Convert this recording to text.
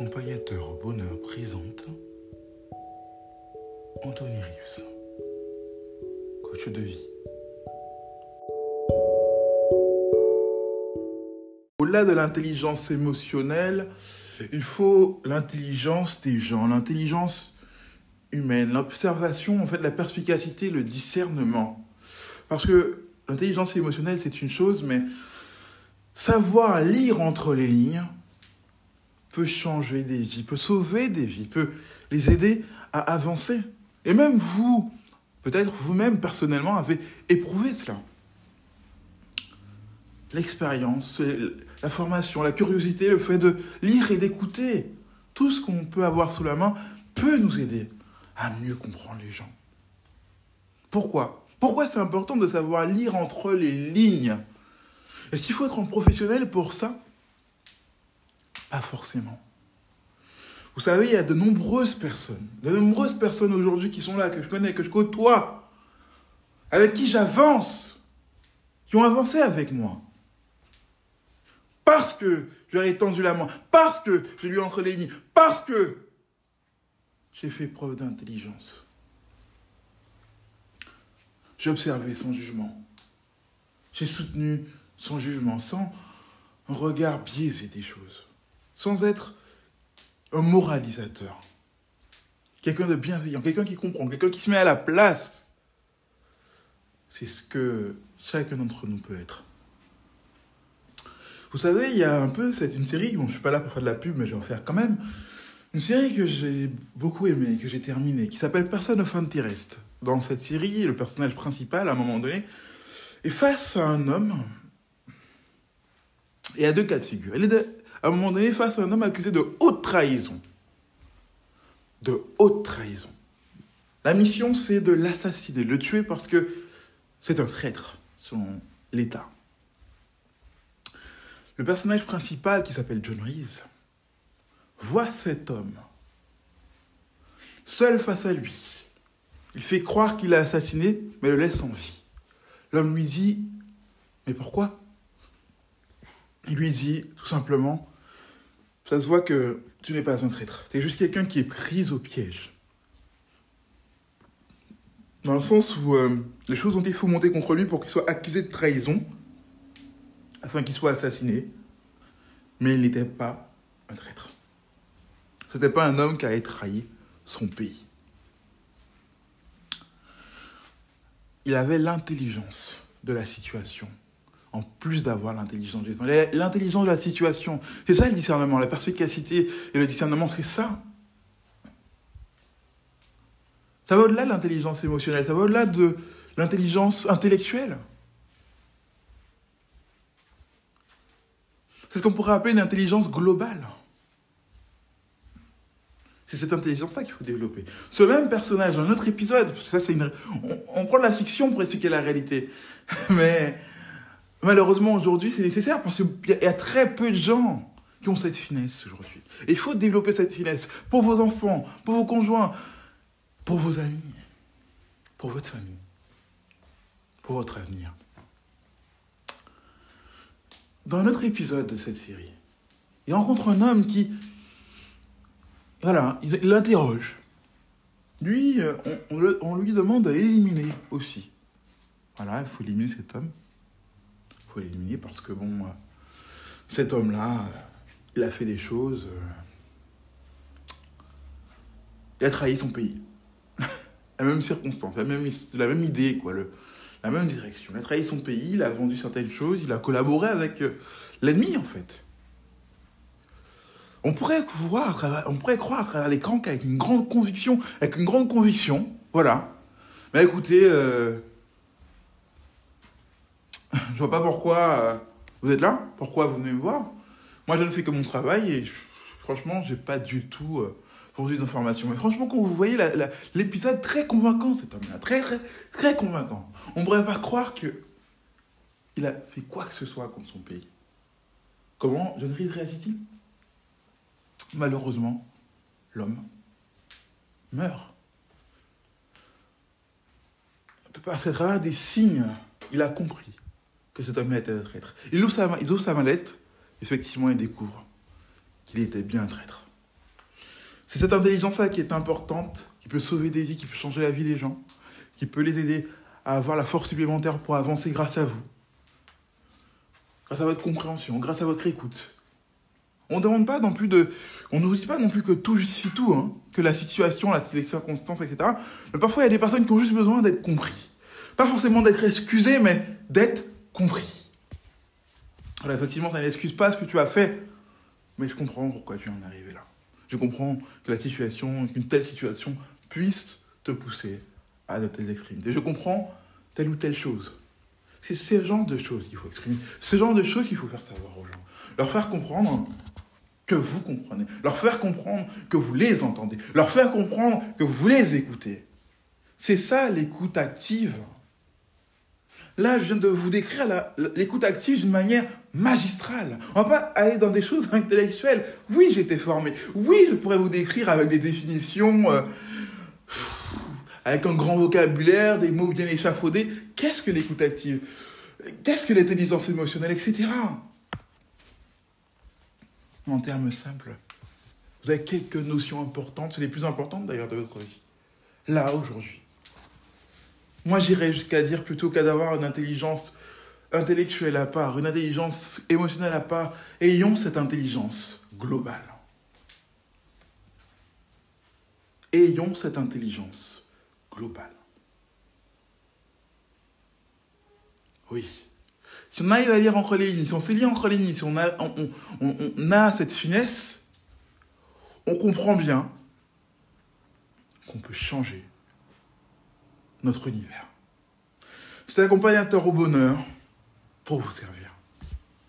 Accompagnateur au bonheur présente Anthony Rives, coach de vie. Au-delà de l'intelligence émotionnelle, il faut l'intelligence des gens, l'intelligence humaine, l'observation, en fait, la perspicacité, le discernement. Parce que l'intelligence émotionnelle, c'est une chose, mais savoir lire entre les lignes peut changer des vies, peut sauver des vies, peut les aider à avancer. Et même vous, peut-être vous-même personnellement, avez éprouvé cela. L'expérience, la formation, la curiosité, le fait de lire et d'écouter, tout ce qu'on peut avoir sous la main peut nous aider à mieux comprendre les gens. Pourquoi? Pourquoi c'est important de savoir lire entre les lignes? Est-ce qu'il faut être un professionnel pour ça? Pas forcément. Vous savez, il y a de nombreuses personnes, de nombreuses personnes aujourd'hui qui sont là, que je connais, que je côtoie, avec qui j'avance, qui ont avancé avec moi. Parce que je leur ai tendu la main, parce que je lui ai entre les lignes, parce que j'ai fait preuve d'intelligence. J'ai observé son jugement. J'ai soutenu son jugement sans un regard biaisé des choses, sans être un moralisateur, quelqu'un de bienveillant, quelqu'un qui comprend, quelqu'un qui se met à la place. C'est ce que chacun d'entre nous peut être. Vous savez, il y a un peu, c'est une série, bon, je suis pas là pour faire de la pub, mais je vais en faire quand même. Une série que j'ai beaucoup aimée, que j'ai terminée, qui s'appelle Person of Interest. Dans cette série, le personnage principal, à un moment donné, est face à un homme et à deux cas de figure. À un moment donné face à un homme accusé de haute trahison. De haute trahison. La mission, c'est de l'assassiner, de le tuer parce que c'est un traître, selon l'État. Le personnage principal, qui s'appelle John Reese, voit cet homme seul face à lui. Il fait croire qu'il l'a assassiné, mais le laisse en vie. L'homme lui dit, mais pourquoi? Il lui dit tout simplement, ça se voit que tu n'es pas un traître. Tu es juste quelqu'un qui est pris au piège. Dans le sens où euh, les choses ont été fomentées contre lui pour qu'il soit accusé de trahison, afin qu'il soit assassiné. Mais il n'était pas un traître. Ce n'était pas un homme qui avait trahi son pays. Il avait l'intelligence de la situation, en plus d'avoir l'intelligence. L'intelligence de la situation, c'est ça le discernement, la perspicacité et le discernement, c'est ça. Ça va au-delà de l'intelligence émotionnelle, ça va au-delà de l'intelligence intellectuelle. C'est ce qu'on pourrait appeler une intelligence globale. C'est cette intelligence-là qu'il faut développer. Ce même personnage, un autre épisode, ça une, on, on, prend la fiction pour expliquer la réalité, mais malheureusement aujourd'hui c'est nécessaire parce qu'il y a très peu de gens qui ont cette finesse aujourd'hui. Et il faut développer cette finesse pour vos enfants, pour vos conjoints, pour vos amis, pour votre famille, pour votre avenir. Dans un autre épisode de cette série, il rencontre un homme qui, voilà, il l'interroge. Lui, on, on, on, lui demande de l'éliminer aussi. Voilà, il faut éliminer cet homme. Faut l'éliminer parce que, bon, cet homme-là, il a fait des choses. Il a trahi son pays. la même circonstance, la même, la même idée, quoi. Le, la même direction. Il a trahi son pays, il a vendu certaines choses, il a collaboré avec l'ennemi, en fait. On pourrait voir, on pourrait croire à travers l'écran qu'avec une grande conviction, avec une grande conviction, voilà. Mais écoutez, euh, je vois pas pourquoi euh, vous êtes là, pourquoi vous venez me voir. Moi, je ne fais que mon travail et franchement, j'ai pas du tout euh, vendu d'informations. Mais franchement, quand vous voyez l'épisode très convaincant, cet homme-là, très, très, très convaincant, on ne pourrait pas croire que il a fait quoi que ce soit contre son pays. Comment John Reed réagit-il? Malheureusement, l'homme meurt. Parce qu'à travers des signes, il a compris que cet homme-là était un traître. Sa, il ouvre sa mallette, effectivement, il découvre qu'il était bien un traître. C'est cette intelligence-là qui est importante, qui peut sauver des vies, qui peut changer la vie des gens, qui peut les aider à avoir la force supplémentaire pour avancer grâce à vous, grâce à votre compréhension, grâce à votre écoute. On ne demande pas non plus de. On ne vous dit pas non plus que tout justifie tout, hein, que la situation, la circonstance, etc. Mais parfois, il y a des personnes qui ont juste besoin d'être compris. Pas forcément d'être excusées, mais d'être compris. Alors, effectivement, ça n'excuse pas ce que tu as fait, mais je comprends pourquoi tu en es arrivé là. Je comprends que la situation, qu'une telle situation puisse te pousser à de telles extrémités. Je comprends telle ou telle chose. C'est ce genre de choses qu'il faut exprimer. Ce genre de choses qu'il faut faire savoir aux gens. Leur faire comprendre que vous comprenez. Leur faire comprendre que vous les entendez. Leur faire comprendre que vous les écoutez. C'est ça l'écoute active. Là, je viens de vous décrire l'écoute active d'une manière magistrale. On va pas aller dans des choses intellectuelles. Oui, j'ai été formé. Oui, je pourrais vous décrire avec des définitions, euh, avec un grand vocabulaire, des mots bien échafaudés. Qu'est-ce que l'écoute active? Qu'est-ce que l'intelligence émotionnelle, etc. En termes simples, vous avez quelques notions importantes, c'est les plus importantes d'ailleurs de votre vie. Là, aujourd'hui. Moi, j'irais jusqu'à dire plutôt qu'à d'avoir une intelligence intellectuelle à part, une intelligence émotionnelle à part, ayons cette intelligence globale. Ayons cette intelligence globale. Oui. Si on arrive à lire entre les lignes, si on sait lire entre les lignes, si on a, on a cette finesse, on comprend bien qu'on peut changer notre univers. C'est accompagnateur au bonheur pour vous servir.